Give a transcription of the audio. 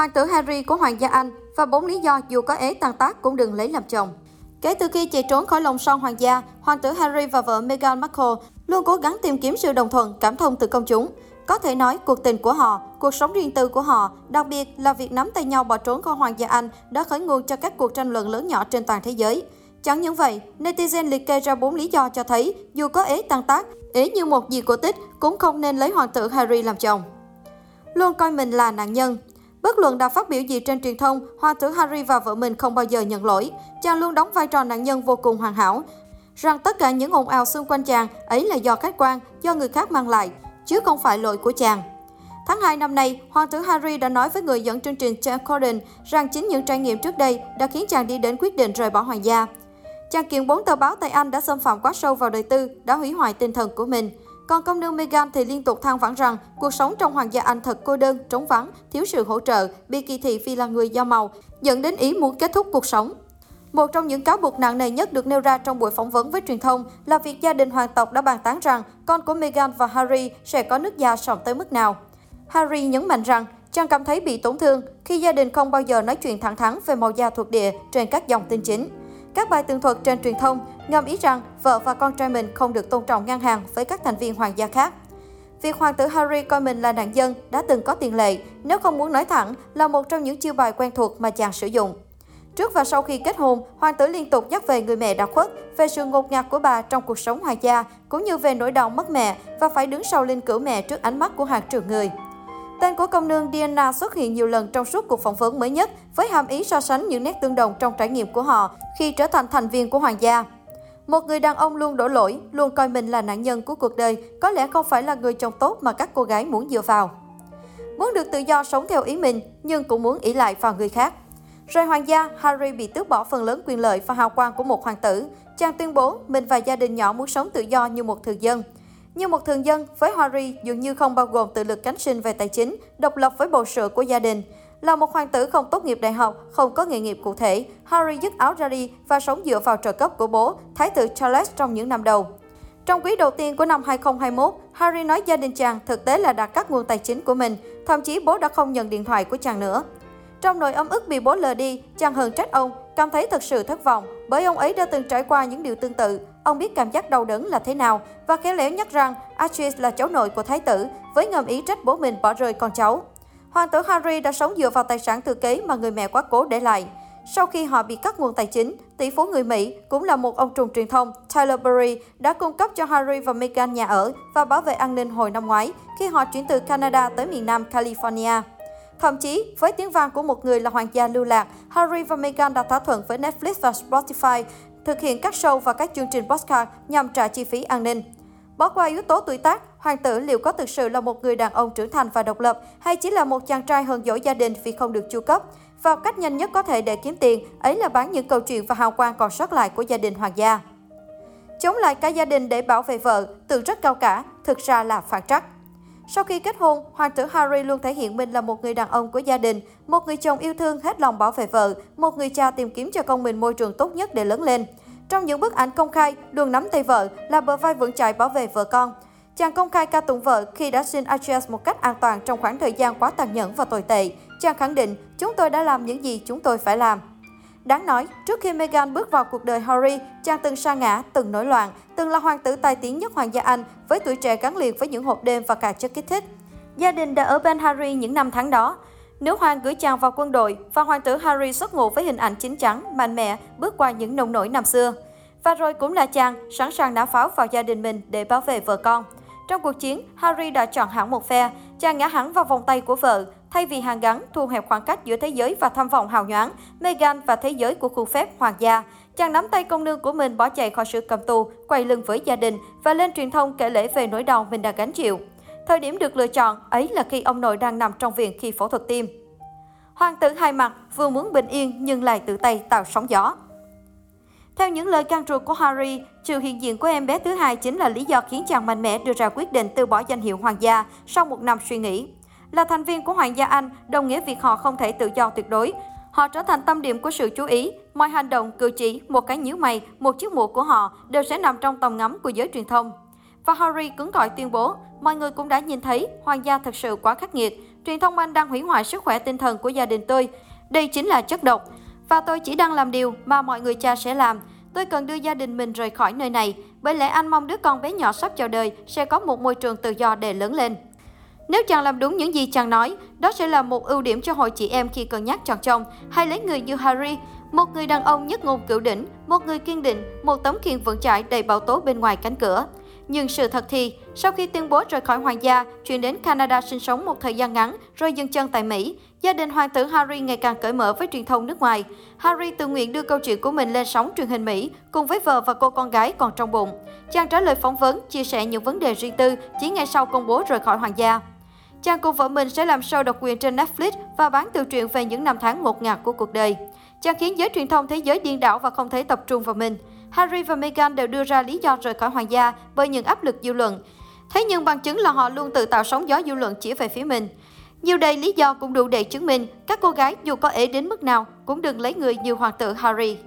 Hoàng tử Harry của Hoàng gia Anh và bốn lý do dù có ế tăng tác cũng đừng lấy làm chồng. Kể từ khi chạy trốn khỏi lồng son hoàng gia, hoàng tử Harry và vợ Meghan Markle luôn cố gắng tìm kiếm sự đồng thuận, cảm thông từ công chúng. Có thể nói, cuộc tình của họ, cuộc sống riêng tư của họ, đặc biệt là việc nắm tay nhau bỏ trốn khỏi Hoàng gia Anh đã khởi nguồn cho các cuộc tranh luận lớn nhỏ trên toàn thế giới. Chẳng những vậy, netizen liệt kê ra bốn lý do cho thấy dù có ế tăng tác, ế như một gì của tích cũng không nên lấy hoàng tử Harry làm chồng. Luôn coi mình là nạn nhân, Bất luận đã phát biểu gì trên truyền thông, hoàng tử Harry và vợ mình không bao giờ nhận lỗi. Chàng luôn đóng vai trò nạn nhân vô cùng hoàn hảo. Rằng tất cả những ồn ào xung quanh chàng ấy là do khách quan, do người khác mang lại, chứ không phải lỗi của chàng. Tháng 2 năm nay, hoàng tử Harry đã nói với người dẫn chương trình Jack Corden rằng chính những trải nghiệm trước đây đã khiến chàng đi đến quyết định rời bỏ hoàng gia. Chàng kiện bốn tờ báo tại Anh đã xâm phạm quá sâu vào đời tư, đã hủy hoại tinh thần của mình. Còn công nương Meghan thì liên tục than vãn rằng cuộc sống trong hoàng gia Anh thật cô đơn, trống vắng, thiếu sự hỗ trợ, bị kỳ thị vì là người da màu, dẫn đến ý muốn kết thúc cuộc sống. Một trong những cáo buộc nặng nề nhất được nêu ra trong buổi phỏng vấn với truyền thông là việc gia đình hoàng tộc đã bàn tán rằng con của Meghan và Harry sẽ có nước da sòng tới mức nào. Harry nhấn mạnh rằng chàng cảm thấy bị tổn thương khi gia đình không bao giờ nói chuyện thẳng thắn về màu da thuộc địa trên các dòng tin chính. Các bài tường thuật trên truyền thông ngầm ý rằng vợ và con trai mình không được tôn trọng ngang hàng với các thành viên hoàng gia khác. Việc hoàng tử Harry coi mình là nạn nhân đã từng có tiền lệ, nếu không muốn nói thẳng, là một trong những chiêu bài quen thuộc mà chàng sử dụng. Trước và sau khi kết hôn, hoàng tử liên tục nhắc về người mẹ đã khuất, về sự ngột ngạt của bà trong cuộc sống hoàng gia, cũng như về nỗi đau mất mẹ và phải đứng sau linh cữu mẹ trước ánh mắt của hàng triệu người. Tên của công nương Diana xuất hiện nhiều lần trong suốt cuộc phỏng vấn mới nhất với hàm ý so sánh những nét tương đồng trong trải nghiệm của họ khi trở thành thành viên của hoàng gia. Một người đàn ông luôn đổ lỗi, luôn coi mình là nạn nhân của cuộc đời, có lẽ không phải là người chồng tốt mà các cô gái muốn dựa vào. Muốn được tự do sống theo ý mình, nhưng cũng muốn ỷ lại vào người khác. Rời hoàng gia, Harry bị tước bỏ phần lớn quyền lợi và hào quang của một hoàng tử. Chàng tuyên bố mình và gia đình nhỏ muốn sống tự do như một thường dân. Như một thường dân, với Harry dường như không bao gồm tự lực cánh sinh về tài chính, độc lập với bộ sự của gia đình. Là một hoàng tử không tốt nghiệp đại học, không có nghề nghiệp cụ thể, Harry dứt áo ra đi và sống dựa vào trợ cấp của bố, Thái tử Charles trong những năm đầu. Trong quý đầu tiên của năm 2021, Harry nói gia đình chàng thực tế là đã cắt nguồn tài chính của mình, thậm chí bố đã không nhận điện thoại của chàng nữa. Trong nỗi ấm ức bị bố lờ đi, chàng hờn trách ông, cảm thấy thật sự thất vọng bởi ông ấy đã từng trải qua những điều tương tự. Ông biết cảm giác đau đớn là thế nào và khéo léo nhắc rằng Archie là cháu nội của thái tử với ngầm ý trách bố mình bỏ rơi con cháu. Hoàng tử Harry đã sống dựa vào tài sản thừa kế mà người mẹ quá cố để lại. Sau khi họ bị cắt nguồn tài chính, tỷ phú người Mỹ cũng là một ông trùm truyền thông, Tyler Perry, đã cung cấp cho Harry và Meghan nhà ở và bảo vệ an ninh hồi năm ngoái khi họ chuyển từ Canada tới miền Nam California. Thậm chí, với tiếng vang của một người là hoàng gia lưu lạc, Harry và Meghan đã thỏa thuận với Netflix và Spotify thực hiện các show và các chương trình podcast nhằm trả chi phí an ninh. Bỏ qua yếu tố tuổi tác, hoàng tử liệu có thực sự là một người đàn ông trưởng thành và độc lập hay chỉ là một chàng trai hờn dỗi gia đình vì không được chu cấp? Và cách nhanh nhất có thể để kiếm tiền, ấy là bán những câu chuyện và hào quang còn sót lại của gia đình hoàng gia. Chống lại cả gia đình để bảo vệ vợ, tưởng rất cao cả, thực ra là phản trắc. Sau khi kết hôn, hoàng tử Harry luôn thể hiện mình là một người đàn ông của gia đình, một người chồng yêu thương hết lòng bảo vệ vợ, một người cha tìm kiếm cho con mình môi trường tốt nhất để lớn lên. Trong những bức ảnh công khai, luôn nắm tay vợ là bờ vai vững chãi bảo vệ vợ con. Chàng công khai ca tụng vợ khi đã sinh Archies một cách an toàn trong khoảng thời gian quá tàn nhẫn và tồi tệ. Chàng khẳng định, chúng tôi đã làm những gì chúng tôi phải làm. Đáng nói, trước khi Meghan bước vào cuộc đời Harry, chàng từng sa ngã, từng nổi loạn, từng là hoàng tử tài tiếng nhất hoàng gia Anh với tuổi trẻ gắn liền với những hộp đêm và cả chất kích thích. Gia đình đã ở bên Harry những năm tháng đó. Nữ hoàng gửi chàng vào quân đội và hoàng tử Harry xuất ngụ với hình ảnh chín chắn, mạnh mẽ, bước qua những nông nổi năm xưa. Và rồi cũng là chàng, sẵn sàng nã pháo vào gia đình mình để bảo vệ vợ con. Trong cuộc chiến, Harry đã chọn hẳn một phe, chàng ngã hẳn vào vòng tay của vợ, thay vì hàng gắn, thu hẹp khoảng cách giữa thế giới và tham vọng hào nhoáng, Meghan và thế giới của khu phép hoàng gia. Chàng nắm tay công nương của mình bỏ chạy khỏi sự cầm tù, quay lưng với gia đình và lên truyền thông kể lễ về nỗi đau mình đã gánh chịu. Thời điểm được lựa chọn ấy là khi ông nội đang nằm trong viện khi phẫu thuật tim. Hoàng tử hai mặt vừa muốn bình yên nhưng lại tự tay tạo sóng gió. Theo những lời can ruột của Harry, sự hiện diện của em bé thứ hai chính là lý do khiến chàng mạnh mẽ đưa ra quyết định từ bỏ danh hiệu hoàng gia sau một năm suy nghĩ. Là thành viên của Hoàng gia Anh, đồng nghĩa việc họ không thể tự do tuyệt đối. Họ trở thành tâm điểm của sự chú ý. Mọi hành động, cử chỉ, một cái nhíu mày, một chiếc mũ của họ đều sẽ nằm trong tầm ngắm của giới truyền thông. Và Harry cứng cỏi tuyên bố, mọi người cũng đã nhìn thấy Hoàng gia thật sự quá khắc nghiệt. truyền thông Anh đang hủy hoại sức khỏe tinh thần của gia đình tôi. Đây chính là chất độc. Và tôi chỉ đang làm điều mà mọi người cha sẽ làm. Tôi cần đưa gia đình mình rời khỏi nơi này, bởi lẽ anh mong đứa con bé nhỏ sắp chào đời sẽ có một môi trường tự do để lớn lên. Nếu chàng làm đúng những gì chàng nói, đó sẽ là một ưu điểm cho hội chị em khi cân nhắc chọn chồng, hay lấy người như Harry, một người đàn ông nhất ngôn cửu đỉnh, một người kiên định, một tấm khiên vững chãi đầy bảo tố bên ngoài cánh cửa. Nhưng sự thật thì, sau khi tuyên bố rời khỏi hoàng gia, chuyển đến Canada sinh sống một thời gian ngắn, rồi dừng chân tại Mỹ, gia đình hoàng tử Harry ngày càng cởi mở với truyền thông nước ngoài. Harry tự nguyện đưa câu chuyện của mình lên sóng truyền hình Mỹ, cùng với vợ và cô con gái còn trong bụng. Chàng trả lời phỏng vấn, chia sẻ những vấn đề riêng tư chỉ ngày sau công bố rời khỏi hoàng gia. Chàng cùng vợ mình sẽ làm show độc quyền trên Netflix và bán tự truyện về những năm tháng ngột ngạt của cuộc đời. Chàng khiến giới truyền thông thế giới điên đảo và không thể tập trung vào mình. Harry và Meghan đều đưa ra lý do rời khỏi hoàng gia bởi những áp lực dư luận. Thế nhưng bằng chứng là họ luôn tự tạo sóng gió dư luận chỉ về phía mình. Nhiều đầy lý do cũng đủ để chứng minh các cô gái dù có ế đến mức nào cũng đừng lấy người như hoàng tử Harry.